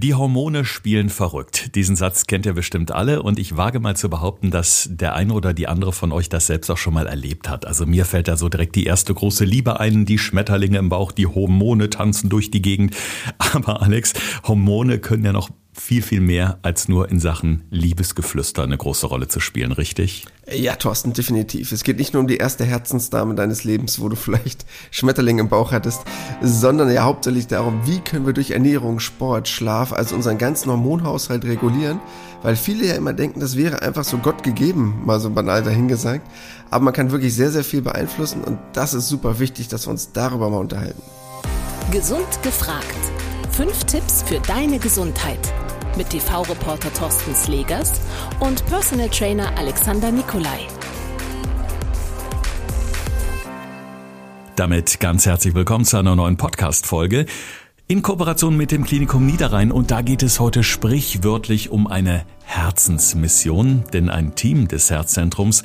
Die Hormone spielen verrückt. Diesen Satz kennt ihr bestimmt alle und ich wage mal zu behaupten, dass der eine oder die andere von euch das selbst auch schon mal erlebt hat. Also mir fällt da so direkt die erste große Liebe ein, die Schmetterlinge im Bauch, die Hormone tanzen durch die Gegend. Aber Alex, Hormone können ja noch viel, viel mehr als nur in Sachen Liebesgeflüster eine große Rolle zu spielen, richtig? Ja, Thorsten, definitiv. Es geht nicht nur um die erste Herzensdame deines Lebens, wo du vielleicht Schmetterlinge im Bauch hattest, sondern ja hauptsächlich darum, wie können wir durch Ernährung, Sport, Schlaf, also unseren ganzen Hormonhaushalt regulieren, weil viele ja immer denken, das wäre einfach so Gott gegeben, mal so banal dahingesagt. Aber man kann wirklich sehr, sehr viel beeinflussen und das ist super wichtig, dass wir uns darüber mal unterhalten. Gesund gefragt. Fünf Tipps für deine Gesundheit. Mit TV-Reporter Thorsten Slegers und Personal Trainer Alexander Nikolai. Damit ganz herzlich willkommen zu einer neuen Podcast-Folge. In Kooperation mit dem Klinikum Niederrhein. Und da geht es heute sprichwörtlich um eine Herzensmission, denn ein Team des Herzzentrums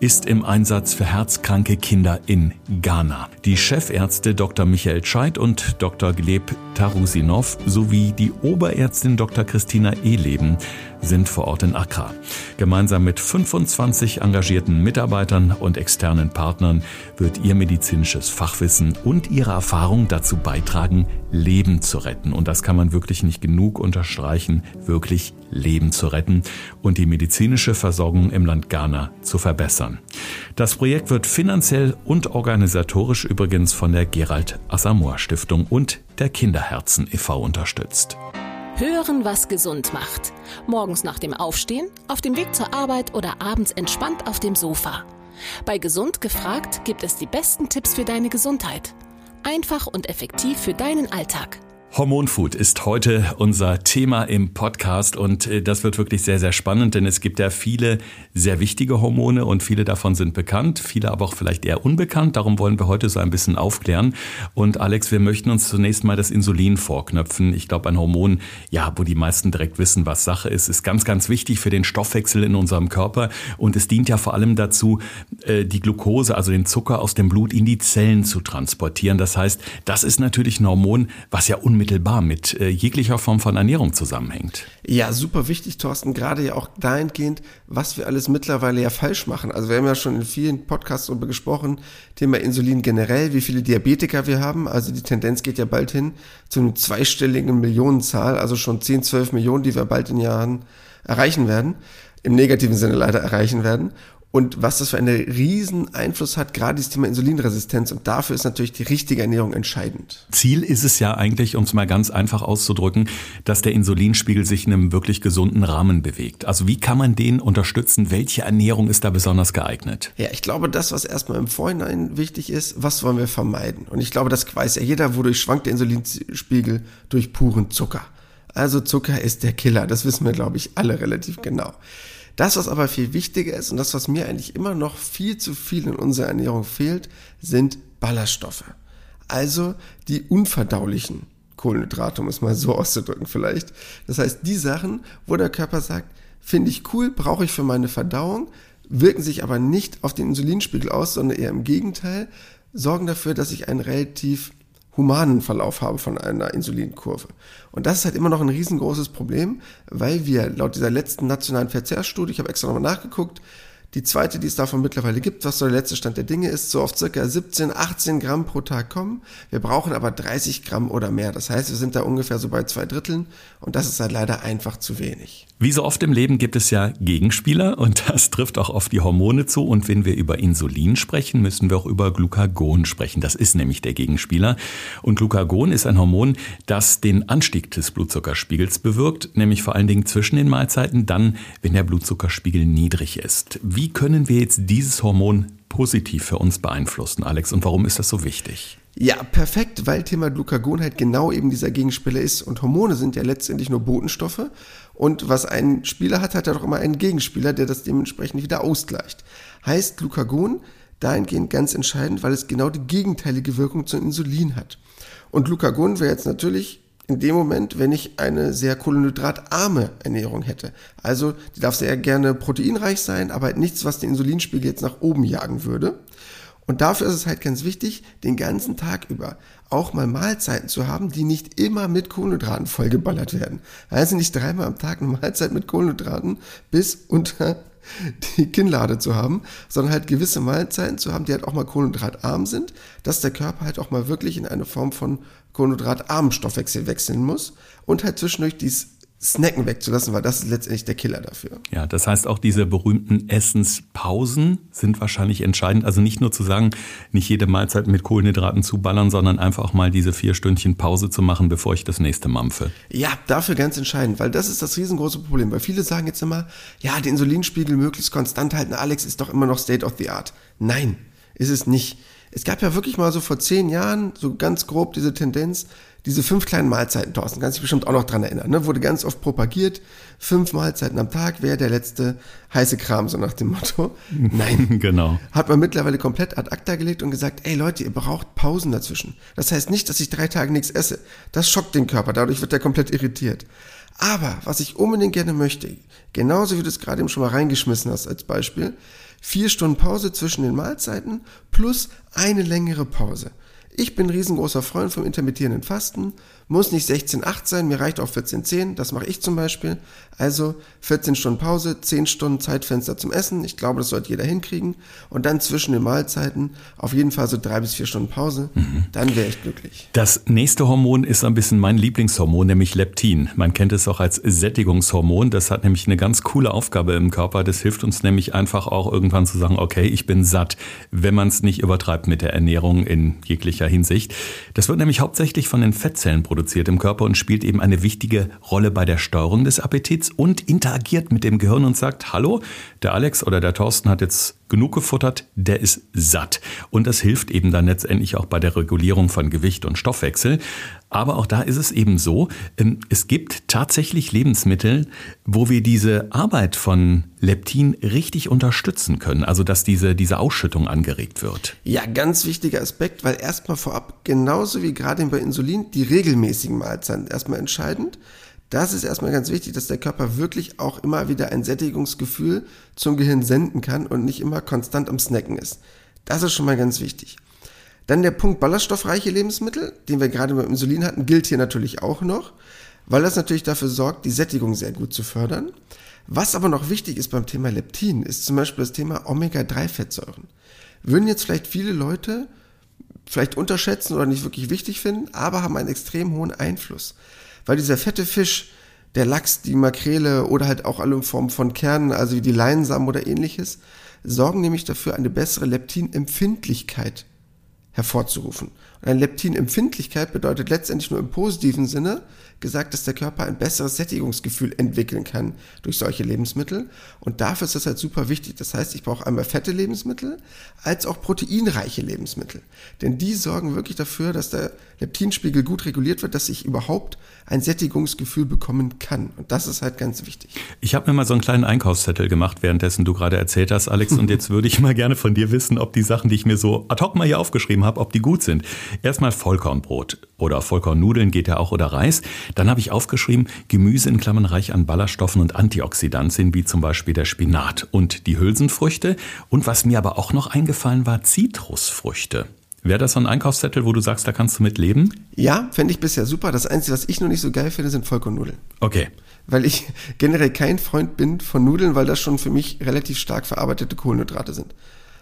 ist im Einsatz für herzkranke Kinder in Ghana. Die Chefärzte Dr. Michael Scheidt und Dr. Gleb Tarusinov sowie die Oberärztin Dr. Christina Ehleben sind vor Ort in Accra. Gemeinsam mit 25 engagierten Mitarbeitern und externen Partnern wird ihr medizinisches Fachwissen und ihre Erfahrung dazu beitragen, Leben zu retten. Und das kann man wirklich nicht genug unterstreichen, wirklich Leben zu retten und die medizinische Versorgung im Land Ghana zu verbessern. Das Projekt wird finanziell und organisatorisch übrigens von der Gerald Asamoah Stiftung und der Kinderherzen e.V. unterstützt. Hören, was gesund macht. Morgens nach dem Aufstehen, auf dem Weg zur Arbeit oder abends entspannt auf dem Sofa. Bei Gesund gefragt gibt es die besten Tipps für deine Gesundheit. Einfach und effektiv für deinen Alltag. Hormonfood ist heute unser Thema im Podcast und äh, das wird wirklich sehr, sehr spannend, denn es gibt ja viele sehr wichtige Hormone und viele davon sind bekannt, viele aber auch vielleicht eher unbekannt. Darum wollen wir heute so ein bisschen aufklären. Und Alex, wir möchten uns zunächst mal das Insulin vorknöpfen. Ich glaube, ein Hormon, ja, wo die meisten direkt wissen, was Sache ist, ist ganz, ganz wichtig für den Stoffwechsel in unserem Körper und es dient ja vor allem dazu, äh, die Glucose, also den Zucker aus dem Blut in die Zellen zu transportieren. Das heißt, das ist natürlich ein Hormon, was ja unmittelbar unmittelbar mit äh, jeglicher Form von Ernährung zusammenhängt. Ja, super wichtig, Thorsten, gerade ja auch dahingehend, was wir alles mittlerweile ja falsch machen. Also wir haben ja schon in vielen Podcasts darüber gesprochen, Thema Insulin generell, wie viele Diabetiker wir haben. Also die Tendenz geht ja bald hin zu einer zweistelligen Millionenzahl, also schon 10, 12 Millionen, die wir bald in Jahren erreichen werden im negativen Sinne leider erreichen werden und was das für einen riesen Einfluss hat, gerade das Thema Insulinresistenz. Und dafür ist natürlich die richtige Ernährung entscheidend. Ziel ist es ja eigentlich, um es mal ganz einfach auszudrücken, dass der Insulinspiegel sich in einem wirklich gesunden Rahmen bewegt. Also wie kann man den unterstützen? Welche Ernährung ist da besonders geeignet? Ja, ich glaube, das, was erstmal im Vorhinein wichtig ist, was wollen wir vermeiden? Und ich glaube, das weiß ja jeder, wodurch schwankt der Insulinspiegel durch puren Zucker. Also Zucker ist der Killer. Das wissen wir, glaube ich, alle relativ genau. Das, was aber viel wichtiger ist und das, was mir eigentlich immer noch viel zu viel in unserer Ernährung fehlt, sind Ballaststoffe. Also die unverdaulichen Kohlenhydrate, um es mal so auszudrücken vielleicht. Das heißt, die Sachen, wo der Körper sagt, finde ich cool, brauche ich für meine Verdauung, wirken sich aber nicht auf den Insulinspiegel aus, sondern eher im Gegenteil, sorgen dafür, dass ich einen relativ humanen Verlauf habe von einer Insulinkurve. Und das ist halt immer noch ein riesengroßes Problem, weil wir laut dieser letzten nationalen Verzehrstudie, ich habe extra nochmal nachgeguckt, die zweite, die es davon mittlerweile gibt, was so der letzte Stand der Dinge ist, so auf circa 17, 18 Gramm pro Tag kommen. Wir brauchen aber 30 Gramm oder mehr. Das heißt, wir sind da ungefähr so bei zwei Dritteln und das ist halt leider einfach zu wenig. Wie so oft im Leben gibt es ja Gegenspieler und das trifft auch auf die Hormone zu. Und wenn wir über Insulin sprechen, müssen wir auch über Glucagon sprechen. Das ist nämlich der Gegenspieler. Und Glucagon ist ein Hormon, das den Anstieg des Blutzuckerspiegels bewirkt, nämlich vor allen Dingen zwischen den Mahlzeiten, dann, wenn der Blutzuckerspiegel niedrig ist. Wie können wir jetzt dieses Hormon positiv für uns beeinflussen, Alex? Und warum ist das so wichtig? Ja, perfekt, weil Thema Glucagon halt genau eben dieser Gegenspieler ist. Und Hormone sind ja letztendlich nur Botenstoffe. Und was ein Spieler hat, hat er doch immer einen Gegenspieler, der das dementsprechend wieder ausgleicht. Heißt Glucagon dahingehend ganz entscheidend, weil es genau die gegenteilige Wirkung zum Insulin hat. Und Glucagon wäre jetzt natürlich in dem Moment, wenn ich eine sehr kohlenhydratarme Ernährung hätte. Also die darf sehr gerne proteinreich sein, aber halt nichts, was den Insulinspiegel jetzt nach oben jagen würde. Und dafür ist es halt ganz wichtig, den ganzen Tag über auch mal Mahlzeiten zu haben, die nicht immer mit Kohlenhydraten vollgeballert werden. Also nicht dreimal am Tag eine Mahlzeit mit Kohlenhydraten bis unter die Kinnlade zu haben, sondern halt gewisse Mahlzeiten zu haben, die halt auch mal kohlenhydratarm sind, dass der Körper halt auch mal wirklich in eine Form von kohlenhydratarmen Stoffwechsel wechseln muss und halt zwischendurch dies Snacken wegzulassen, weil das ist letztendlich der Killer dafür. Ja, das heißt auch diese berühmten Essenspausen sind wahrscheinlich entscheidend. Also nicht nur zu sagen, nicht jede Mahlzeit mit Kohlenhydraten zu ballern, sondern einfach auch mal diese vier Stündchen Pause zu machen, bevor ich das nächste mampfe. Ja, dafür ganz entscheidend, weil das ist das riesengroße Problem. Weil viele sagen jetzt immer, ja, den Insulinspiegel möglichst konstant halten, Alex ist doch immer noch State of the Art. Nein, ist es nicht. Es gab ja wirklich mal so vor zehn Jahren so ganz grob diese Tendenz, diese fünf kleinen Mahlzeiten, Thorsten, kannst dich bestimmt auch noch dran erinnern, ne? wurde ganz oft propagiert, fünf Mahlzeiten am Tag wäre der letzte heiße Kram, so nach dem Motto. Nein, genau. Hat man mittlerweile komplett ad acta gelegt und gesagt, ey Leute, ihr braucht Pausen dazwischen. Das heißt nicht, dass ich drei Tage nichts esse. Das schockt den Körper, dadurch wird er komplett irritiert. Aber was ich unbedingt gerne möchte, genauso wie du es gerade eben schon mal reingeschmissen hast als Beispiel, vier Stunden Pause zwischen den Mahlzeiten plus eine längere Pause. Ich bin riesengroßer Freund vom intermittierenden Fasten. Muss nicht 16,8 sein, mir reicht auch 14,10. Das mache ich zum Beispiel. Also 14 Stunden Pause, 10 Stunden Zeitfenster zum Essen. Ich glaube, das sollte jeder hinkriegen. Und dann zwischen den Mahlzeiten auf jeden Fall so drei bis vier Stunden Pause. Mhm. Dann wäre ich glücklich. Das nächste Hormon ist ein bisschen mein Lieblingshormon, nämlich Leptin. Man kennt es auch als Sättigungshormon. Das hat nämlich eine ganz coole Aufgabe im Körper. Das hilft uns nämlich einfach auch irgendwann zu sagen, okay, ich bin satt, wenn man es nicht übertreibt mit der Ernährung in jeglicher Hinsicht. Das wird nämlich hauptsächlich von den Fettzellen produziert im Körper und spielt eben eine wichtige Rolle bei der Steuerung des Appetits und interagiert mit dem Gehirn und sagt, hallo, der Alex oder der Thorsten hat jetzt genug gefuttert, der ist satt. Und das hilft eben dann letztendlich auch bei der Regulierung von Gewicht und Stoffwechsel. Aber auch da ist es eben so, ähm, es gibt tatsächlich Lebensmittel, wo wir diese Arbeit von Leptin richtig unterstützen können, also dass diese, diese Ausschüttung angeregt wird. Ja, ganz wichtiger Aspekt, weil erstmal vorab, genauso wie gerade bei Insulin, die regelmäßigen Mahlzeiten erstmal entscheidend. Das ist erstmal ganz wichtig, dass der Körper wirklich auch immer wieder ein Sättigungsgefühl zum Gehirn senden kann und nicht immer konstant am Snacken ist. Das ist schon mal ganz wichtig. Dann der Punkt ballaststoffreiche Lebensmittel, den wir gerade beim Insulin hatten, gilt hier natürlich auch noch, weil das natürlich dafür sorgt, die Sättigung sehr gut zu fördern. Was aber noch wichtig ist beim Thema Leptin, ist zum Beispiel das Thema Omega-3-Fettsäuren. Würden jetzt vielleicht viele Leute vielleicht unterschätzen oder nicht wirklich wichtig finden, aber haben einen extrem hohen Einfluss. Weil dieser fette Fisch, der Lachs, die Makrele oder halt auch alle in Form von Kernen, also wie die Leinsamen oder ähnliches, sorgen nämlich dafür, eine bessere Leptinempfindlichkeit hervorzurufen. Und eine Leptinempfindlichkeit bedeutet letztendlich nur im positiven Sinne gesagt, dass der Körper ein besseres Sättigungsgefühl entwickeln kann durch solche Lebensmittel. Und dafür ist das halt super wichtig. Das heißt, ich brauche einmal fette Lebensmittel als auch proteinreiche Lebensmittel. Denn die sorgen wirklich dafür, dass der Leptinspiegel gut reguliert wird, dass ich überhaupt ein Sättigungsgefühl bekommen kann. Und das ist halt ganz wichtig. Ich habe mir mal so einen kleinen Einkaufszettel gemacht, währenddessen du gerade erzählt hast, Alex. Und jetzt würde ich mal gerne von dir wissen, ob die Sachen, die ich mir so ad hoc mal hier aufgeschrieben habe, ob die gut sind. Erstmal Vollkornbrot oder Vollkornnudeln geht ja auch oder Reis. Dann habe ich aufgeschrieben, Gemüse in Klammern reich an Ballaststoffen und Antioxidantien, wie zum Beispiel der Spinat und die Hülsenfrüchte. Und was mir aber auch noch eingefallen war, Zitrusfrüchte. Wäre das so ein Einkaufszettel, wo du sagst, da kannst du mit leben? Ja, fände ich bisher super. Das Einzige, was ich noch nicht so geil finde, sind Vollkornnudeln. Okay. Weil ich generell kein Freund bin von Nudeln, weil das schon für mich relativ stark verarbeitete Kohlenhydrate sind.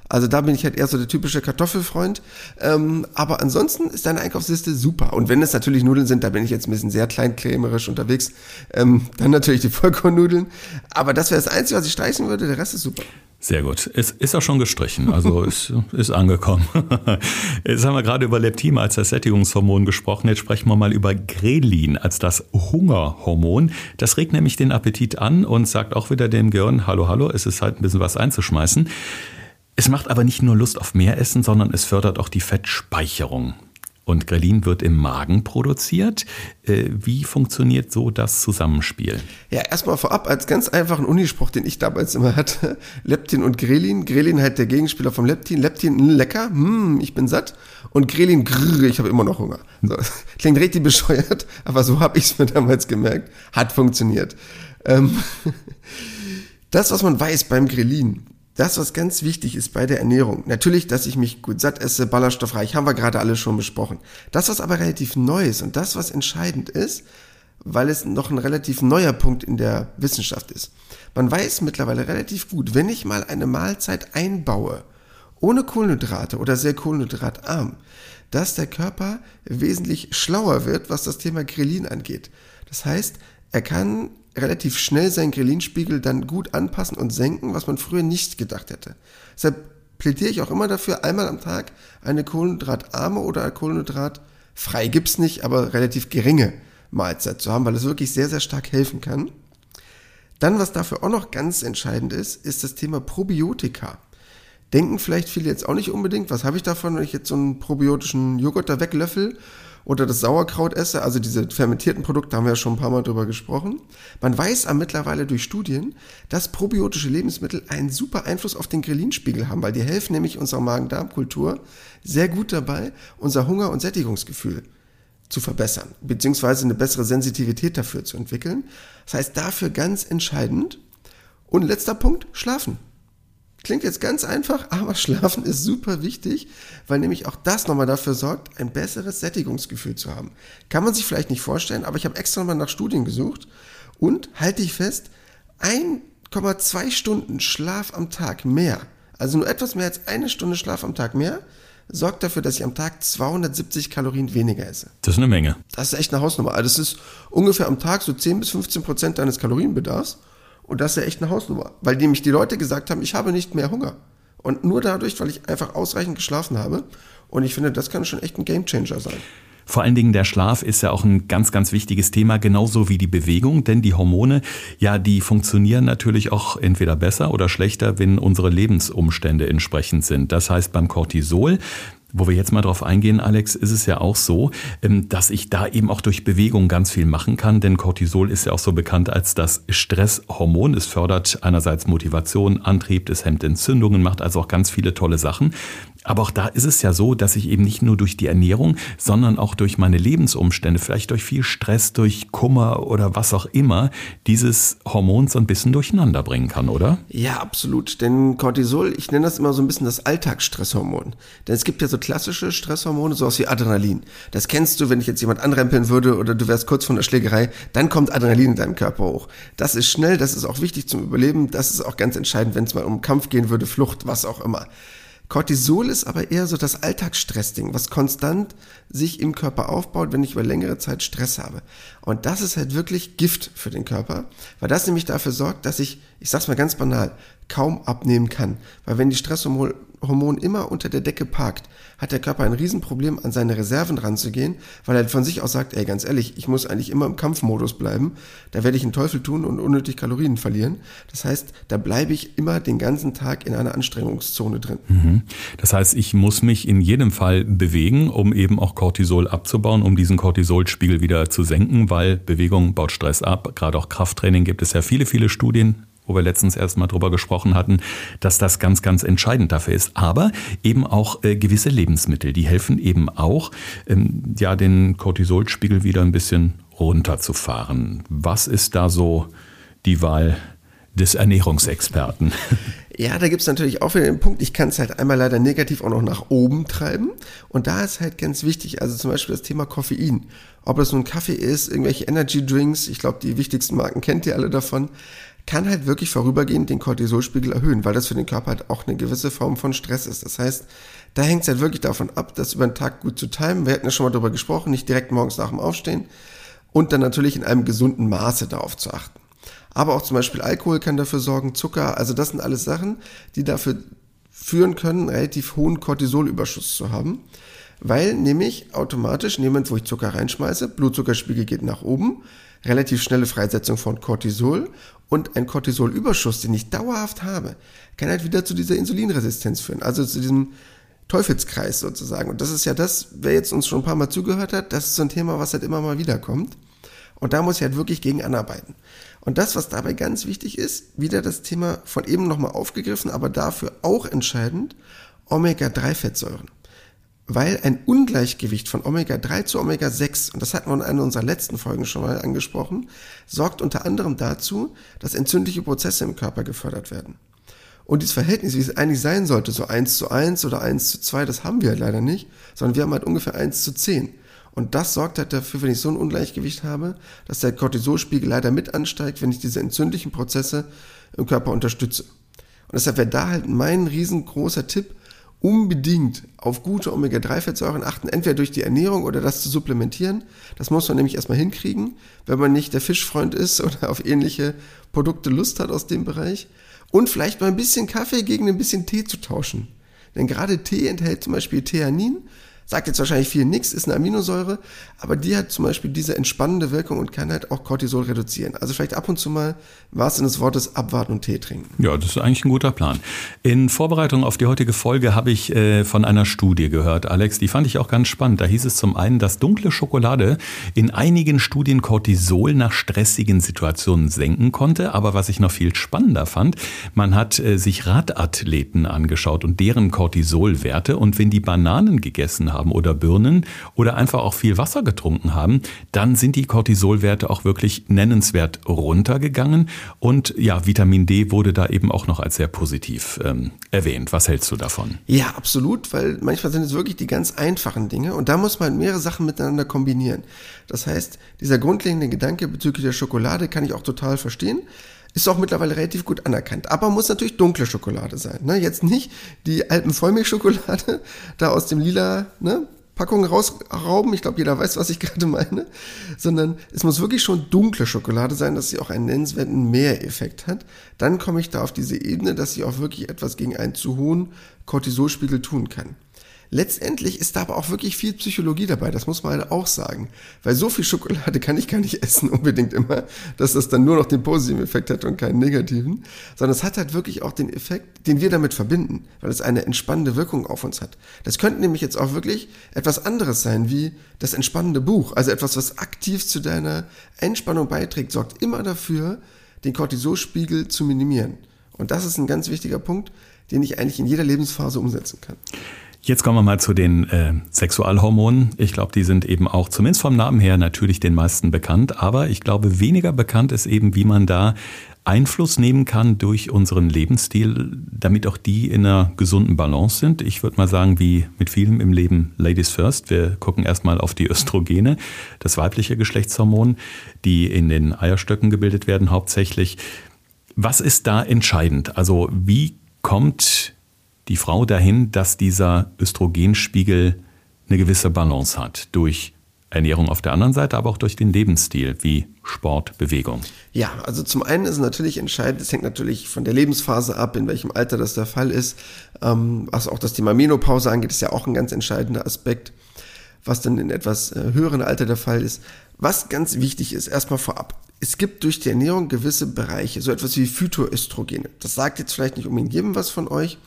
Also da bin ich halt eher so der typische Kartoffelfreund. Ähm, aber ansonsten ist deine Einkaufsliste super. Und wenn es natürlich Nudeln sind, da bin ich jetzt ein bisschen sehr kleinkrämerisch unterwegs. Ähm, dann natürlich die Vollkornnudeln. Aber das wäre das Einzige, was ich streichen würde. Der Rest ist super. Sehr gut. Es ist auch schon gestrichen, also ist, ist angekommen. Jetzt haben wir gerade über Leptin als das Sättigungshormon gesprochen. Jetzt sprechen wir mal über Grelin als das Hungerhormon. Das regt nämlich den Appetit an und sagt auch wieder dem Gehirn, hallo, hallo, es ist halt ein bisschen was einzuschmeißen. Es macht aber nicht nur Lust auf mehr Essen, sondern es fördert auch die Fettspeicherung. Und Grelin wird im Magen produziert. Äh, wie funktioniert so das Zusammenspiel? Ja, erstmal vorab als ganz einfachen Unispruch, den ich damals immer hatte. Leptin und Grelin. Grelin halt der Gegenspieler vom Leptin. Leptin, mh, lecker, hm, ich bin satt. Und Grelin, grrr, ich habe immer noch Hunger. So, klingt richtig bescheuert, aber so habe ich es mir damals gemerkt. Hat funktioniert. Ähm, das, was man weiß beim Grelin, das, was ganz wichtig ist bei der Ernährung, natürlich, dass ich mich gut satt esse, ballaststoffreich, haben wir gerade alle schon besprochen. Das, was aber relativ neu ist und das, was entscheidend ist, weil es noch ein relativ neuer Punkt in der Wissenschaft ist. Man weiß mittlerweile relativ gut, wenn ich mal eine Mahlzeit einbaue, ohne Kohlenhydrate oder sehr kohlenhydratarm, dass der Körper wesentlich schlauer wird, was das Thema Grelin angeht. Das heißt, er kann relativ schnell seinen Ghrelin-Spiegel dann gut anpassen und senken, was man früher nicht gedacht hätte. Deshalb plädiere ich auch immer dafür, einmal am Tag eine kohlenhydratarme oder kohlenhydratfrei gibt's nicht, aber relativ geringe Mahlzeit zu haben, weil es wirklich sehr, sehr stark helfen kann. Dann, was dafür auch noch ganz entscheidend ist, ist das Thema Probiotika. Denken vielleicht viele jetzt auch nicht unbedingt, was habe ich davon, wenn ich jetzt so einen probiotischen Joghurt da weglöffel oder das Sauerkraut esse, also diese fermentierten Produkte, haben wir ja schon ein paar Mal drüber gesprochen. Man weiß aber mittlerweile durch Studien, dass probiotische Lebensmittel einen super Einfluss auf den Ghrelin-Spiegel haben, weil die helfen nämlich unserer Magen-Darm-Kultur sehr gut dabei, unser Hunger- und Sättigungsgefühl zu verbessern, beziehungsweise eine bessere Sensitivität dafür zu entwickeln. Das heißt, dafür ganz entscheidend. Und letzter Punkt, schlafen. Klingt jetzt ganz einfach, aber Schlafen ist super wichtig, weil nämlich auch das nochmal dafür sorgt, ein besseres Sättigungsgefühl zu haben. Kann man sich vielleicht nicht vorstellen, aber ich habe extra mal nach Studien gesucht und halte ich fest, 1,2 Stunden Schlaf am Tag mehr, also nur etwas mehr als eine Stunde Schlaf am Tag mehr, sorgt dafür, dass ich am Tag 270 Kalorien weniger esse. Das ist eine Menge. Das ist echt eine Hausnummer. Also das ist ungefähr am Tag so 10 bis 15 Prozent deines Kalorienbedarfs. Und das ist ja echt eine Hausnummer, weil nämlich die Leute gesagt haben, ich habe nicht mehr Hunger. Und nur dadurch, weil ich einfach ausreichend geschlafen habe. Und ich finde, das kann schon echt ein Gamechanger sein. Vor allen Dingen der Schlaf ist ja auch ein ganz, ganz wichtiges Thema, genauso wie die Bewegung, denn die Hormone, ja, die funktionieren natürlich auch entweder besser oder schlechter, wenn unsere Lebensumstände entsprechend sind. Das heißt, beim Cortisol, wo wir jetzt mal drauf eingehen, Alex, ist es ja auch so, ähm, dass ich da eben auch durch Bewegung ganz viel machen kann, denn Cortisol ist ja auch so bekannt als das Stresshormon. Es fördert einerseits Motivation, Antrieb, es hemmt Entzündungen, macht also auch ganz viele tolle Sachen. Aber auch da ist es ja so, dass ich eben nicht nur durch die Ernährung, sondern auch durch meine Lebensumstände, vielleicht durch viel Stress, durch Kummer oder was auch immer, dieses Hormon so ein bisschen durcheinander bringen kann, oder? Ja, absolut. Denn Cortisol, ich nenne das immer so ein bisschen das Alltagsstresshormon. Denn es gibt ja so klassische Stresshormone, sowas wie Adrenalin. Das kennst du, wenn ich jetzt jemand anrempeln würde oder du wärst kurz von der Schlägerei, dann kommt Adrenalin in deinem Körper hoch. Das ist schnell, das ist auch wichtig zum Überleben, das ist auch ganz entscheidend, wenn es mal um Kampf gehen würde, Flucht, was auch immer. Cortisol ist aber eher so das Alltagsstressding, was konstant sich im Körper aufbaut, wenn ich über längere Zeit Stress habe. Und das ist halt wirklich Gift für den Körper, weil das nämlich dafür sorgt, dass ich, ich sag's mal ganz banal, kaum abnehmen kann. Weil wenn die Stresshormone Hormon immer unter der Decke parkt, hat der Körper ein Riesenproblem, an seine Reserven ranzugehen, weil er von sich aus sagt, ey, ganz ehrlich, ich muss eigentlich immer im Kampfmodus bleiben, da werde ich einen Teufel tun und unnötig Kalorien verlieren. Das heißt, da bleibe ich immer den ganzen Tag in einer Anstrengungszone drin. Mhm. Das heißt, ich muss mich in jedem Fall bewegen, um eben auch Cortisol abzubauen, um diesen Cortisolspiegel wieder zu senken, weil Bewegung baut Stress ab. Gerade auch Krafttraining gibt es ja viele, viele Studien, wo wir letztens erst mal drüber gesprochen hatten, dass das ganz, ganz entscheidend dafür ist. Aber eben auch äh, gewisse Lebensmittel, die helfen eben auch, ähm, ja, den Cortisolspiegel wieder ein bisschen runterzufahren. Was ist da so die Wahl des Ernährungsexperten? Ja, da gibt's natürlich auch wieder den Punkt, ich kann es halt einmal leider negativ auch noch nach oben treiben. Und da ist halt ganz wichtig, also zum Beispiel das Thema Koffein. Ob es nun Kaffee ist, irgendwelche Energy Drinks, ich glaube, die wichtigsten Marken kennt ihr alle davon kann halt wirklich vorübergehend den Cortisolspiegel erhöhen, weil das für den Körper halt auch eine gewisse Form von Stress ist. Das heißt, da hängt es halt wirklich davon ab, das über den Tag gut zu timen. Wir hatten ja schon mal darüber gesprochen, nicht direkt morgens nach dem Aufstehen und dann natürlich in einem gesunden Maße darauf zu achten. Aber auch zum Beispiel Alkohol kann dafür sorgen, Zucker, also das sind alles Sachen, die dafür führen können, relativ hohen Cortisolüberschuss zu haben. Weil nämlich automatisch, Moment, wo ich Zucker reinschmeiße, Blutzuckerspiegel geht nach oben, relativ schnelle Freisetzung von Cortisol und ein Cortisolüberschuss, den ich dauerhaft habe, kann halt wieder zu dieser Insulinresistenz führen, also zu diesem Teufelskreis sozusagen. Und das ist ja das, wer jetzt uns schon ein paar Mal zugehört hat, das ist so ein Thema, was halt immer mal wieder kommt. Und da muss ich halt wirklich gegen anarbeiten. Und das, was dabei ganz wichtig ist, wieder das Thema von eben nochmal aufgegriffen, aber dafür auch entscheidend, Omega-3-Fettsäuren weil ein Ungleichgewicht von Omega-3 zu Omega-6, und das hatten wir in einer unserer letzten Folgen schon mal angesprochen, sorgt unter anderem dazu, dass entzündliche Prozesse im Körper gefördert werden. Und dieses Verhältnis, wie es eigentlich sein sollte, so 1 zu 1 oder 1 zu 2, das haben wir halt leider nicht, sondern wir haben halt ungefähr 1 zu 10. Und das sorgt halt dafür, wenn ich so ein Ungleichgewicht habe, dass der Cortisolspiegel leider mit ansteigt, wenn ich diese entzündlichen Prozesse im Körper unterstütze. Und deshalb wäre da halt mein riesengroßer Tipp, unbedingt auf gute Omega-3-Fettsäuren achten, entweder durch die Ernährung oder das zu supplementieren. Das muss man nämlich erstmal hinkriegen, wenn man nicht der Fischfreund ist oder auf ähnliche Produkte Lust hat aus dem Bereich. Und vielleicht mal ein bisschen Kaffee gegen ein bisschen Tee zu tauschen. Denn gerade Tee enthält zum Beispiel Theanin, Sagt jetzt wahrscheinlich viel nichts, ist eine Aminosäure, aber die hat zum Beispiel diese entspannende Wirkung und kann halt auch Cortisol reduzieren. Also vielleicht ab und zu mal, was in des Wortes, abwarten und Tee trinken. Ja, das ist eigentlich ein guter Plan. In Vorbereitung auf die heutige Folge habe ich äh, von einer Studie gehört, Alex, die fand ich auch ganz spannend. Da hieß es zum einen, dass dunkle Schokolade in einigen Studien Cortisol nach stressigen Situationen senken konnte, aber was ich noch viel spannender fand, man hat äh, sich Radathleten angeschaut und deren Cortisolwerte und wenn die Bananen gegessen haben, haben oder Birnen oder einfach auch viel Wasser getrunken haben, dann sind die Cortisolwerte auch wirklich nennenswert runtergegangen. Und ja, Vitamin D wurde da eben auch noch als sehr positiv ähm, erwähnt. Was hältst du davon? Ja, absolut, weil manchmal sind es wirklich die ganz einfachen Dinge und da muss man mehrere Sachen miteinander kombinieren. Das heißt, dieser grundlegende Gedanke bezüglich der Schokolade kann ich auch total verstehen ist auch mittlerweile relativ gut anerkannt. Aber muss natürlich dunkle Schokolade sein. Ne? Jetzt nicht die alten Vollmilchschokolade da aus dem lila ne, Packung rausrauben. Ich glaube, jeder weiß, was ich gerade meine. Sondern es muss wirklich schon dunkle Schokolade sein, dass sie auch einen nennenswerten Mehreffekt hat. Dann komme ich da auf diese Ebene, dass sie auch wirklich etwas gegen einen zu hohen Cortisolspiegel tun kann. Letztendlich ist da aber auch wirklich viel Psychologie dabei, das muss man halt auch sagen. Weil so viel Schokolade kann ich gar nicht essen unbedingt immer, dass das dann nur noch den positiven Effekt hat und keinen negativen, sondern es hat halt wirklich auch den Effekt, den wir damit verbinden, weil es eine entspannende Wirkung auf uns hat. Das könnte nämlich jetzt auch wirklich etwas anderes sein, wie das entspannende Buch, also etwas, was aktiv zu deiner Entspannung beiträgt, sorgt immer dafür, den Cortisolspiegel zu minimieren. Und das ist ein ganz wichtiger Punkt, den ich eigentlich in jeder Lebensphase umsetzen kann. Jetzt kommen wir mal zu den äh, Sexualhormonen. Ich glaube, die sind eben auch zumindest vom Namen her natürlich den meisten bekannt, aber ich glaube, weniger bekannt ist eben, wie man da Einfluss nehmen kann durch unseren Lebensstil, damit auch die in einer gesunden Balance sind. Ich würde mal sagen, wie mit vielem im Leben Ladies First. Wir gucken erstmal auf die Östrogene, das weibliche Geschlechtshormon, die in den Eierstöcken gebildet werden hauptsächlich. Was ist da entscheidend? Also wie kommt die Frau dahin, dass dieser Östrogenspiegel eine gewisse Balance hat durch Ernährung auf der anderen Seite, aber auch durch den Lebensstil wie Sport, Bewegung. Ja, also zum einen ist natürlich entscheidend, es hängt natürlich von der Lebensphase ab, in welchem Alter das der Fall ist. Ähm, was auch das Thema Menopause angeht, ist ja auch ein ganz entscheidender Aspekt, was dann in etwas äh, höheren Alter der Fall ist. Was ganz wichtig ist, erstmal vorab. Es gibt durch die Ernährung gewisse Bereiche, so etwas wie Phytoöstrogene. Das sagt jetzt vielleicht nicht unbedingt jedem was von euch,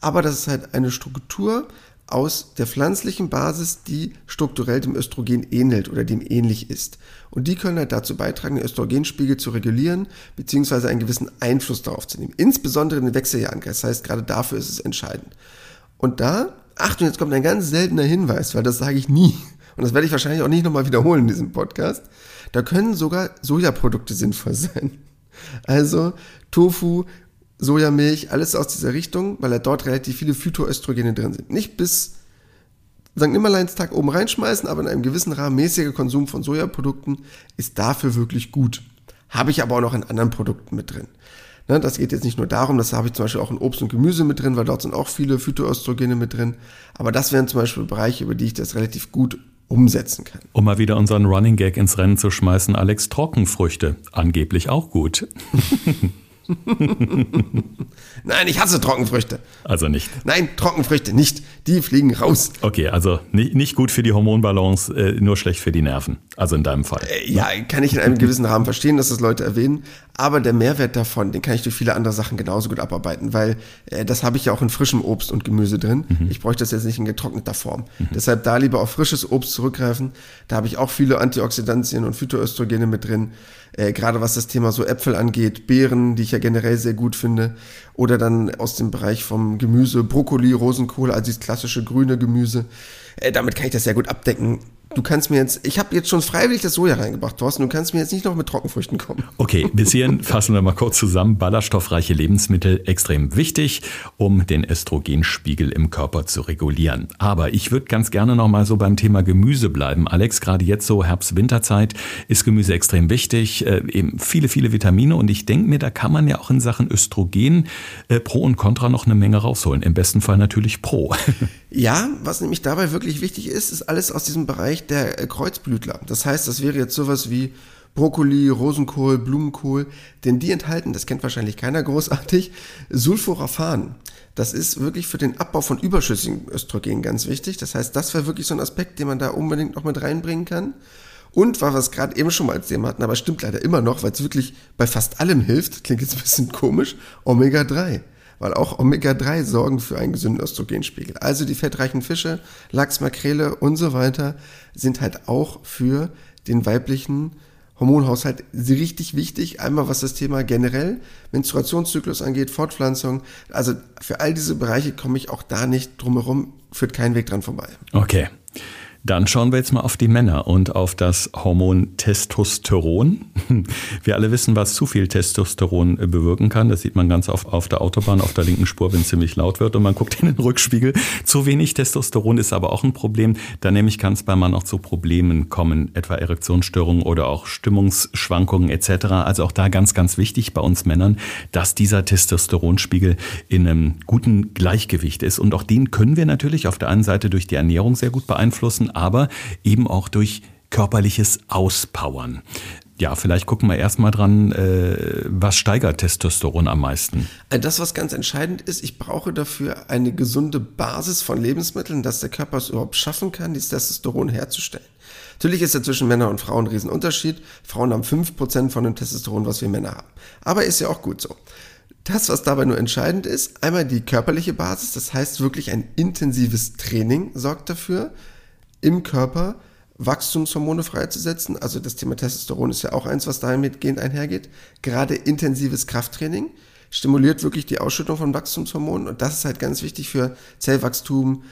aber das ist halt eine Struktur aus der pflanzlichen Basis, die strukturell dem Östrogen ähnelt oder dem ähnlich ist. Und die können halt dazu beitragen, den Östrogenspiegel zu regulieren, beziehungsweise einen gewissen Einfluss darauf zu nehmen. Insbesondere in den Wechseljahren. Das heißt, gerade dafür ist es entscheidend. Und da, Achtung, jetzt kommt ein ganz seltener Hinweis, weil das sage ich nie. Und das werde ich wahrscheinlich auch nicht nochmal wiederholen in diesem Podcast. Da können sogar Sojaprodukte sinnvoll sein. Also Tofu, Sojamilch, alles aus dieser Richtung, weil da dort relativ viele Phytoöstrogene drin sind. Nicht bis St. Nimmerleinstag oben reinschmeißen, aber in einem gewissen Rahmen mäßiger Konsum von Sojaprodukten ist dafür wirklich gut. Habe ich aber auch noch in anderen Produkten mit drin. Ne, das geht jetzt nicht nur darum, das habe ich zum Beispiel auch in Obst und Gemüse mit drin, weil dort sind auch viele Phytoöstrogene mit drin. Aber das wären zum Beispiel Bereiche, über die ich das relativ gut umsetzen kann. Um mal wieder unseren Running Gag ins Rennen zu schmeißen, Alex, Trockenfrüchte, angeblich auch gut. Nein, ich hasse Trockenfrüchte. Also nicht. Nein, Trockenfrüchte nicht. Die fliegen raus. Okay, also nicht, nicht gut für die Hormonbalance, äh, nur schlecht für die Nerven. Also in deinem Fall. Äh, ja, kann ich in einem gewissen Rahmen verstehen, dass das Leute erwähnen. Aber der Mehrwert davon, den kann ich durch viele andere Sachen genauso gut abarbeiten, weil äh, das habe ich ja auch in frischem Obst und Gemüse drin. Mhm. Ich bräuchte das jetzt nicht in getrockneter Form. Mhm. Deshalb da lieber auf frisches Obst zurückgreifen. Da habe ich auch viele Antioxidantien und Phytoöstrogene mit drin. Äh, gerade was das Thema so Äpfel angeht, Beeren, die ich ja generell sehr gut finde. Oder dann aus dem Bereich vom Gemüse, Brokkoli, Rosenkohl, also dieses klassische grüne Gemüse. Äh, damit kann ich das sehr gut abdecken. Du kannst mir jetzt, ich habe jetzt schon freiwillig das Soja reingebracht, Thorsten, du kannst mir jetzt nicht noch mit Trockenfrüchten kommen. Okay, bis hierhin fassen wir mal kurz zusammen. Ballaststoffreiche Lebensmittel extrem wichtig, um den Östrogenspiegel im Körper zu regulieren. Aber ich würde ganz gerne noch mal so beim Thema Gemüse bleiben. Alex, gerade jetzt so Herbst-Winterzeit ist Gemüse extrem wichtig, äh, eben viele, viele Vitamine und ich denke mir, da kann man ja auch in Sachen Östrogen äh, pro und contra noch eine Menge rausholen. Im besten Fall natürlich pro. Ja, was nämlich dabei wirklich wichtig ist, ist alles aus diesem Bereich der äh, Kreuzblütler. Das heißt, das wäre jetzt sowas wie Brokkoli, Rosenkohl, Blumenkohl, denn die enthalten, das kennt wahrscheinlich keiner großartig, Sulforaphan. Das ist wirklich für den Abbau von überschüssigem Östrogen ganz wichtig. Das heißt, das wäre wirklich so ein Aspekt, den man da unbedingt noch mit reinbringen kann. Und weil wir es gerade eben schon mal als Thema hatten, aber stimmt leider immer noch, weil es wirklich bei fast allem hilft, klingt jetzt ein bisschen komisch, Omega-3 weil auch Omega-3 sorgen für einen gesunden Östrogenspiegel. Also die fettreichen Fische, Lachs, Makrele und so weiter sind halt auch für den weiblichen Hormonhaushalt richtig wichtig. Einmal was das Thema generell Menstruationszyklus angeht, Fortpflanzung. Also für all diese Bereiche komme ich auch da nicht drumherum, führt kein Weg dran vorbei. Okay. Dann schauen wir jetzt mal auf die Männer und auf das Hormon Testosteron. Wir alle wissen, was zu viel Testosteron bewirken kann. Das sieht man ganz oft auf der Autobahn, auf der linken Spur, wenn es ziemlich laut wird und man guckt in den Rückspiegel. Zu wenig Testosteron ist aber auch ein Problem. Da nämlich kann es beim Mann auch zu Problemen kommen, etwa Erektionsstörungen oder auch Stimmungsschwankungen etc. Also auch da ganz, ganz wichtig bei uns Männern, dass dieser Testosteronspiegel in einem guten Gleichgewicht ist. Und auch den können wir natürlich auf der einen Seite durch die Ernährung sehr gut beeinflussen, aber eben auch durch körperliches Auspowern. Ja, vielleicht gucken wir erstmal dran, äh, was steigert Testosteron am meisten? Äh, das, was ganz entscheidend ist, ich brauche dafür eine gesunde Basis von Lebensmitteln, dass der Körper es überhaupt schaffen kann, dieses Testosteron herzustellen. Natürlich ist ja zwischen Männern und Frauen ein Riesenunterschied. Frauen haben 5% von dem Testosteron, was wir Männer haben. Aber ist ja auch gut so. Das, was dabei nur entscheidend ist, einmal die körperliche Basis, das heißt wirklich ein intensives Training sorgt dafür, im Körper Wachstumshormone freizusetzen. Also das Thema Testosteron ist ja auch eins, was damit gehend einhergeht. Gerade intensives Krafttraining stimuliert wirklich die Ausschüttung von Wachstumshormonen und das ist halt ganz wichtig für Zellwachstum,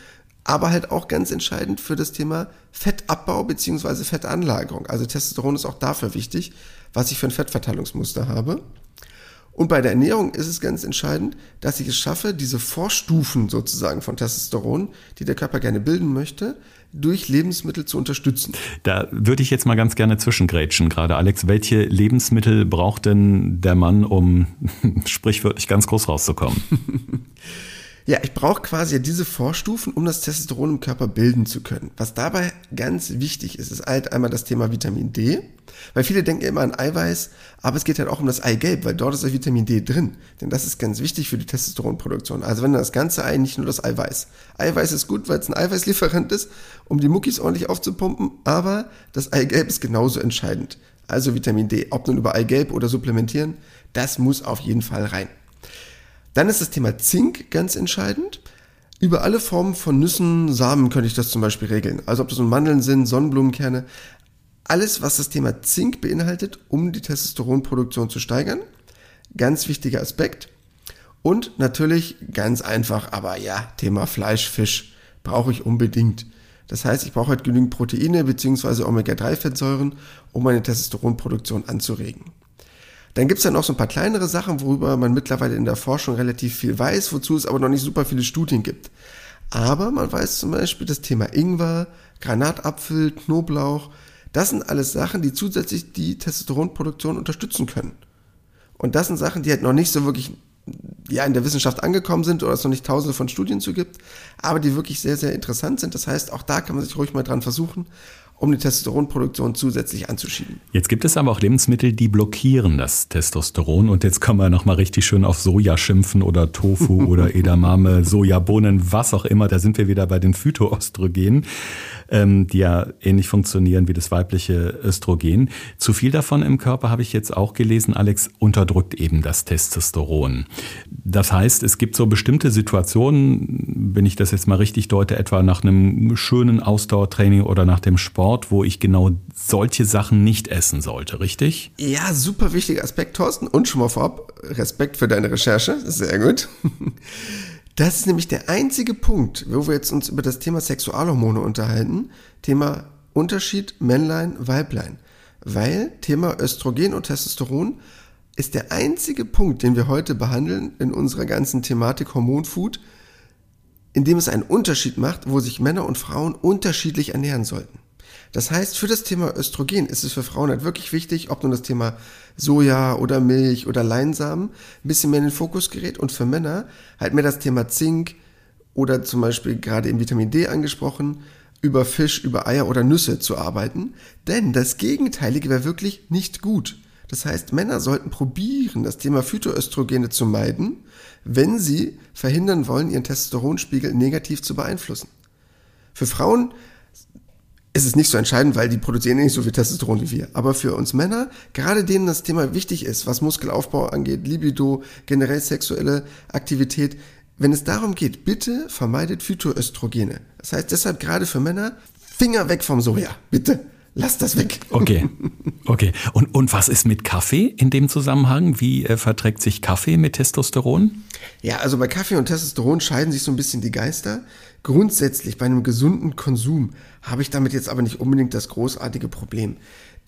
aber halt auch ganz entscheidend für das Thema Fettabbau bzw. Fettanlagerung. Also Testosteron ist auch dafür wichtig, was ich für ein Fettverteilungsmuster habe. Und bei der Ernährung ist es ganz entscheidend, dass ich es schaffe, diese Vorstufen sozusagen von Testosteron, die der Körper gerne bilden möchte, durch Lebensmittel zu unterstützen. Da würde ich jetzt mal ganz gerne zwischengrätschen gerade. Alex, welche Lebensmittel braucht denn der Mann, um sprichwörtlich ganz groß rauszukommen? Ja, ich brauche quasi diese Vorstufen, um das Testosteron im Körper bilden zu können. Was dabei ganz wichtig ist, ist halt einmal das Thema Vitamin D, weil viele denken immer an Eiweiß, aber es geht halt auch um das Eigelb, weil dort ist das Vitamin D drin. Denn das ist ganz wichtig für die Testosteronproduktion. Also wenn das ganze Ei, nicht nur das Eiweiß. Eiweiß ist gut, weil es ein Eiweißlieferant ist, um die Muckis ordentlich aufzupumpen, aber das Eigelb ist genauso entscheidend. Also Vitamin D, ob nun über Eigelb oder supplementieren, das muss auf jeden Fall rein. Dann ist das Thema Zink ganz entscheidend. Über alle Formen von Nüssen, Samen könnte ich das zum Beispiel regeln. Also ob das nun Mandeln sind, Sonnenblumenkerne. Alles, was das Thema Zink beinhaltet, um die Testosteronproduktion zu steigern. Ganz wichtiger Aspekt. Und natürlich ganz einfach, aber ja, Thema Fleisch, Fisch brauche ich unbedingt. Das heißt, ich brauche halt genügend Proteine bzw. Omega-3-Fettsäuren, um meine Testosteronproduktion anzuregen. Dann gibt's ja noch so ein paar kleinere Sachen, worüber man mittlerweile in der Forschung relativ viel weiß, wozu es aber noch nicht super viele Studien gibt. Aber man weiß zum Beispiel das Thema Ingwer, Granatapfel, Knoblauch. Das sind alles Sachen, die zusätzlich die Testosteronproduktion unterstützen können. Und das sind Sachen, die halt noch nicht so wirklich ja, in der Wissenschaft angekommen sind oder es noch nicht tausende von Studien zu gibt, aber die wirklich sehr, sehr interessant sind. Das heißt, auch da kann man sich ruhig mal dran versuchen um die Testosteronproduktion zusätzlich anzuschieben. Jetzt gibt es aber auch Lebensmittel, die blockieren das Testosteron. Und jetzt können wir nochmal richtig schön auf Soja schimpfen oder Tofu oder Edamame, Sojabohnen, was auch immer. Da sind wir wieder bei den Phytoöstrogenen, ähm, die ja ähnlich funktionieren wie das weibliche Östrogen. Zu viel davon im Körper habe ich jetzt auch gelesen, Alex, unterdrückt eben das Testosteron. Das heißt, es gibt so bestimmte Situationen, wenn ich das jetzt mal richtig deute, etwa nach einem schönen Ausdauertraining oder nach dem Sport, Sport, wo ich genau solche Sachen nicht essen sollte, richtig? Ja, super wichtiger Aspekt, Thorsten. Und schon mal vorab, Respekt für deine Recherche. Sehr gut. Das ist nämlich der einzige Punkt, wo wir jetzt uns über das Thema Sexualhormone unterhalten. Thema Unterschied Männlein, Weiblein. Weil Thema Östrogen und Testosteron ist der einzige Punkt, den wir heute behandeln in unserer ganzen Thematik Hormonfood, in dem es einen Unterschied macht, wo sich Männer und Frauen unterschiedlich ernähren sollten. Das heißt, für das Thema Östrogen ist es für Frauen halt wirklich wichtig, ob nun das Thema Soja oder Milch oder Leinsamen ein bisschen mehr in den Fokus gerät und für Männer halt mehr das Thema Zink oder zum Beispiel gerade im Vitamin D angesprochen, über Fisch, über Eier oder Nüsse zu arbeiten, denn das Gegenteilige wäre wirklich nicht gut. Das heißt, Männer sollten probieren, das Thema Phytoöstrogene zu meiden, wenn sie verhindern wollen, ihren Testosteronspiegel negativ zu beeinflussen. Für Frauen ist es nicht so entscheidend, weil die produzieren nicht so viel Testosteron wie wir. Aber für uns Männer, gerade denen das Thema wichtig ist, was Muskelaufbau angeht, Libido, generell sexuelle Aktivität, wenn es darum geht, bitte vermeidet Phytoöstrogene. Das heißt deshalb gerade für Männer, Finger weg vom Soja, bitte. Lass das weg. Okay. Okay. Und, und was ist mit Kaffee in dem Zusammenhang? Wie äh, verträgt sich Kaffee mit Testosteron? Ja, also bei Kaffee und Testosteron scheiden sich so ein bisschen die Geister. Grundsätzlich bei einem gesunden Konsum habe ich damit jetzt aber nicht unbedingt das großartige Problem.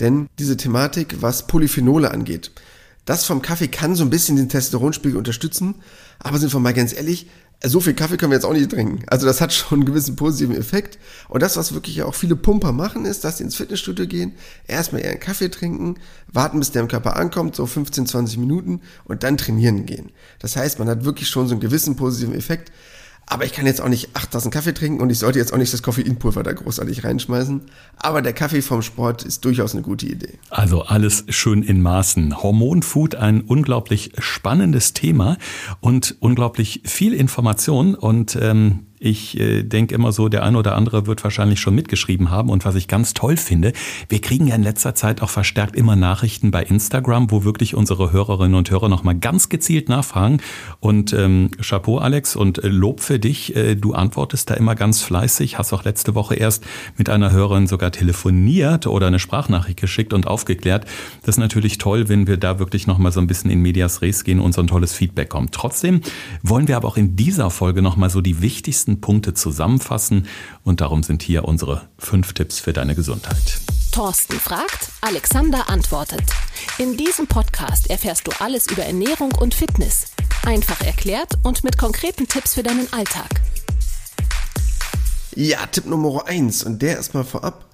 Denn diese Thematik, was Polyphenole angeht, das vom Kaffee kann so ein bisschen den Testosteronspiegel unterstützen. Aber sind wir mal ganz ehrlich, so viel Kaffee können wir jetzt auch nicht trinken. Also das hat schon einen gewissen positiven Effekt. Und das, was wirklich auch viele Pumper machen, ist, dass sie ins Fitnessstudio gehen, erstmal ihren Kaffee trinken, warten, bis der im Körper ankommt, so 15, 20 Minuten und dann trainieren gehen. Das heißt, man hat wirklich schon so einen gewissen positiven Effekt. Aber ich kann jetzt auch nicht 8000 Kaffee trinken und ich sollte jetzt auch nicht das Koffeinpulver da großartig reinschmeißen. Aber der Kaffee vom Sport ist durchaus eine gute Idee. Also alles schön in Maßen. Hormonfood, ein unglaublich spannendes Thema und unglaublich viel Information. Und ähm, ich äh, denke immer so, der eine oder andere wird wahrscheinlich schon mitgeschrieben haben. Und was ich ganz toll finde, wir kriegen ja in letzter Zeit auch verstärkt immer Nachrichten bei Instagram, wo wirklich unsere Hörerinnen und Hörer nochmal ganz gezielt nachfragen. Und ähm, Chapeau, Alex, und äh, Lob für dich. Äh, du antwortest da immer ganz fleißig. Hast auch letzte Woche erst mit einer Hörerin sogar telefoniert oder eine Sprachnachricht geschickt und aufgeklärt. Das ist natürlich toll, wenn wir da wirklich nochmal so ein bisschen in Medias Res gehen und so ein tolles Feedback kommt. Trotzdem wollen wir aber auch in dieser Folge nochmal so die wichtigsten wichtigsten Punkte zusammenfassen und darum sind hier unsere fünf Tipps für deine Gesundheit. Thorsten fragt, Alexander antwortet. In diesem Podcast erfährst du alles über Ernährung und Fitness. Einfach erklärt und mit konkreten Tipps für deinen Alltag. Ja, Tipp Nummer eins und der erstmal vorab.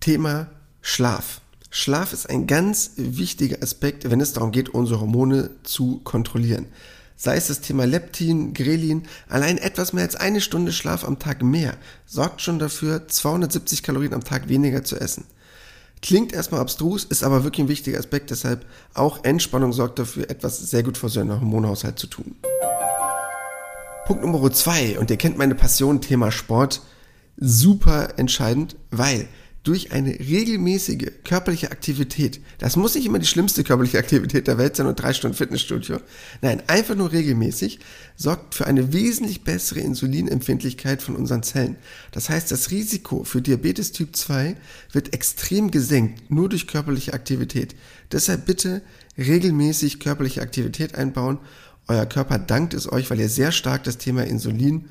Thema Schlaf. Schlaf ist ein ganz wichtiger Aspekt, wenn es darum geht, unsere Hormone zu kontrollieren sei es das Thema Leptin, Grelin, allein etwas mehr als eine Stunde Schlaf am Tag mehr sorgt schon dafür, 270 Kalorien am Tag weniger zu essen. Klingt erstmal abstrus, ist aber wirklich ein wichtiger Aspekt, deshalb auch Entspannung sorgt dafür, etwas sehr gut für seinen Hormonhaushalt zu tun. Punkt Nummer zwei, und ihr kennt meine Passion, Thema Sport, super entscheidend, weil durch eine regelmäßige körperliche Aktivität, das muss nicht immer die schlimmste körperliche Aktivität der Welt sein und drei Stunden Fitnessstudio, nein, einfach nur regelmäßig, sorgt für eine wesentlich bessere Insulinempfindlichkeit von unseren Zellen. Das heißt, das Risiko für Diabetes Typ 2 wird extrem gesenkt, nur durch körperliche Aktivität. Deshalb bitte regelmäßig körperliche Aktivität einbauen. Euer Körper dankt es euch, weil ihr sehr stark das Thema Insulin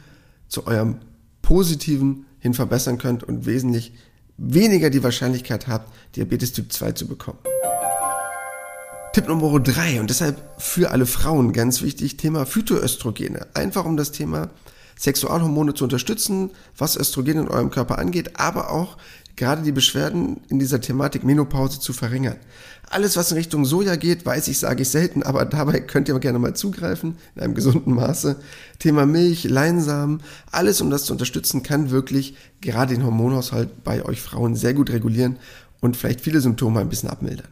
zu eurem positiven hin verbessern könnt und wesentlich weniger die Wahrscheinlichkeit habt, Diabetes Typ 2 zu bekommen. Tipp Nummer 3 und deshalb für alle Frauen ganz wichtig, Thema Phytoöstrogene. Einfach um das Thema Sexualhormone zu unterstützen, was Östrogen in eurem Körper angeht, aber auch gerade die Beschwerden in dieser Thematik Menopause zu verringern. Alles, was in Richtung Soja geht, weiß ich, sage ich selten, aber dabei könnt ihr gerne mal zugreifen, in einem gesunden Maße. Thema Milch, Leinsamen, alles, um das zu unterstützen, kann wirklich gerade den Hormonhaushalt bei euch Frauen sehr gut regulieren und vielleicht viele Symptome ein bisschen abmildern.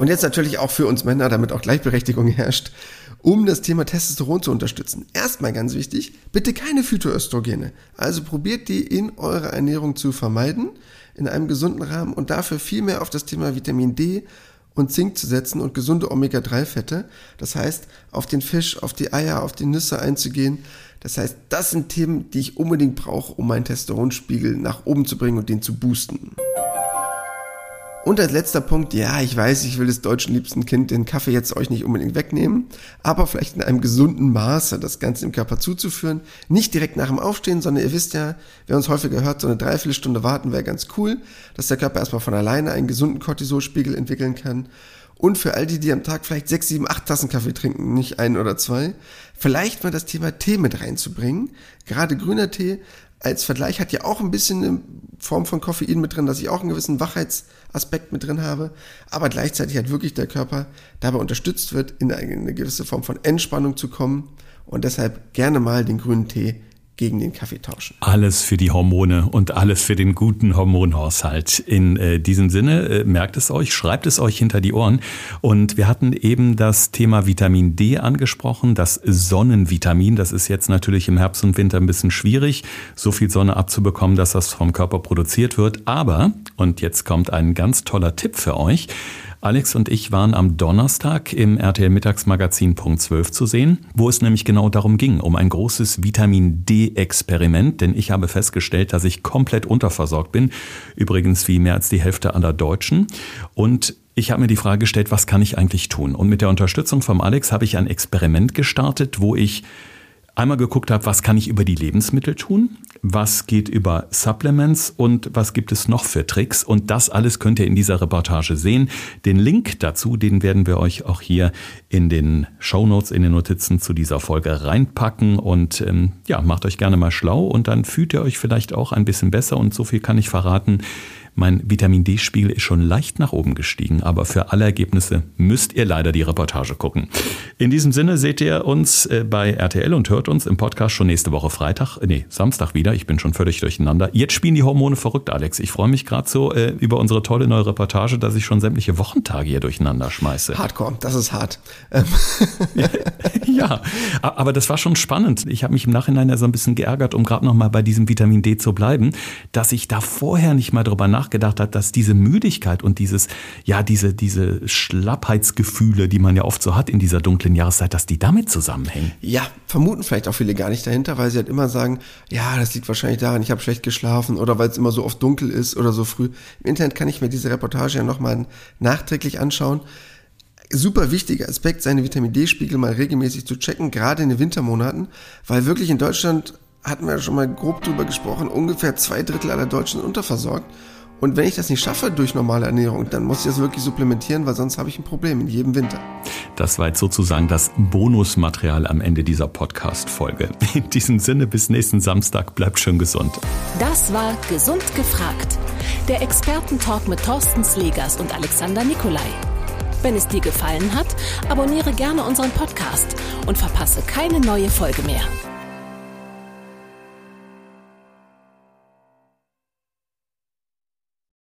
Und jetzt natürlich auch für uns Männer, damit auch Gleichberechtigung herrscht, um das Thema Testosteron zu unterstützen. Erstmal ganz wichtig, bitte keine Phytoöstrogene. Also probiert die in eurer Ernährung zu vermeiden, in einem gesunden Rahmen und dafür viel mehr auf das Thema Vitamin D und Zink zu setzen und gesunde Omega-3-Fette. Das heißt, auf den Fisch, auf die Eier, auf die Nüsse einzugehen. Das heißt, das sind Themen, die ich unbedingt brauche, um meinen Testosteronspiegel nach oben zu bringen und den zu boosten. Und als letzter Punkt, ja, ich weiß, ich will des deutschen liebsten Kind den Kaffee jetzt euch nicht unbedingt wegnehmen, aber vielleicht in einem gesunden Maße das Ganze im Körper zuzuführen. Nicht direkt nach dem Aufstehen, sondern ihr wisst ja, wer uns häufiger hört, so eine Dreiviertelstunde warten wäre ganz cool, dass der Körper erstmal von alleine einen gesunden Cortisolspiegel entwickeln kann. Und für all die, die am Tag vielleicht sechs, sieben, acht Tassen Kaffee trinken, nicht ein oder zwei, vielleicht mal das Thema Tee mit reinzubringen. Gerade grüner Tee als Vergleich hat ja auch ein bisschen eine Form von Koffein mit drin, dass ich auch einen gewissen Wachheitsaspekt mit drin habe, aber gleichzeitig hat wirklich der Körper dabei unterstützt wird, in eine gewisse Form von Entspannung zu kommen und deshalb gerne mal den grünen Tee gegen den Kaffee tauschen. Alles für die Hormone und alles für den guten Hormonhaushalt. In äh, diesem Sinne, äh, merkt es euch, schreibt es euch hinter die Ohren. Und wir hatten eben das Thema Vitamin D angesprochen, das Sonnenvitamin. Das ist jetzt natürlich im Herbst und Winter ein bisschen schwierig, so viel Sonne abzubekommen, dass das vom Körper produziert wird. Aber, und jetzt kommt ein ganz toller Tipp für euch, Alex und ich waren am Donnerstag im RTL Mittagsmagazin Punkt 12 zu sehen, wo es nämlich genau darum ging, um ein großes Vitamin D-Experiment, denn ich habe festgestellt, dass ich komplett unterversorgt bin, übrigens wie mehr als die Hälfte aller Deutschen. Und ich habe mir die Frage gestellt, was kann ich eigentlich tun? Und mit der Unterstützung vom Alex habe ich ein Experiment gestartet, wo ich einmal geguckt habe, was kann ich über die Lebensmittel tun, was geht über Supplements und was gibt es noch für Tricks. Und das alles könnt ihr in dieser Reportage sehen. Den Link dazu, den werden wir euch auch hier in den Show Notes, in den Notizen zu dieser Folge reinpacken. Und ähm, ja, macht euch gerne mal schlau und dann fühlt ihr euch vielleicht auch ein bisschen besser. Und so viel kann ich verraten. Mein Vitamin D-Spiegel ist schon leicht nach oben gestiegen, aber für alle Ergebnisse müsst ihr leider die Reportage gucken. In diesem Sinne seht ihr uns äh, bei RTL und hört uns im Podcast schon nächste Woche Freitag, äh, nee, Samstag wieder. Ich bin schon völlig durcheinander. Jetzt spielen die Hormone verrückt, Alex. Ich freue mich gerade so äh, über unsere tolle neue Reportage, dass ich schon sämtliche Wochentage hier durcheinander schmeiße. Hardcore, das ist hart. ja, aber das war schon spannend. Ich habe mich im Nachhinein ja so ein bisschen geärgert, um gerade noch mal bei diesem Vitamin D zu bleiben, dass ich da vorher nicht mal drüber nachgedacht nachgedacht hat, dass diese Müdigkeit und dieses, ja, diese, diese Schlappheitsgefühle, die man ja oft so hat in dieser dunklen Jahreszeit, dass die damit zusammenhängen. Ja, vermuten vielleicht auch viele gar nicht dahinter, weil sie halt immer sagen, ja, das liegt wahrscheinlich daran, ich habe schlecht geschlafen oder weil es immer so oft dunkel ist oder so früh. Im Internet kann ich mir diese Reportage ja nochmal nachträglich anschauen super wichtiger Aspekt, seine Vitamin D-Spiegel mal regelmäßig zu checken, gerade in den Wintermonaten, weil wirklich in Deutschland hatten wir ja schon mal grob drüber gesprochen, ungefähr zwei Drittel aller Deutschen unterversorgt. Und wenn ich das nicht schaffe durch normale Ernährung, dann muss ich das wirklich supplementieren, weil sonst habe ich ein Problem in jedem Winter. Das war jetzt sozusagen das Bonusmaterial am Ende dieser Podcast-Folge. In diesem Sinne, bis nächsten Samstag, bleibt schön gesund. Das war Gesund gefragt. Der Expertentalk mit Thorsten Slegers und Alexander Nikolai. Wenn es dir gefallen hat, abonniere gerne unseren Podcast und verpasse keine neue Folge mehr.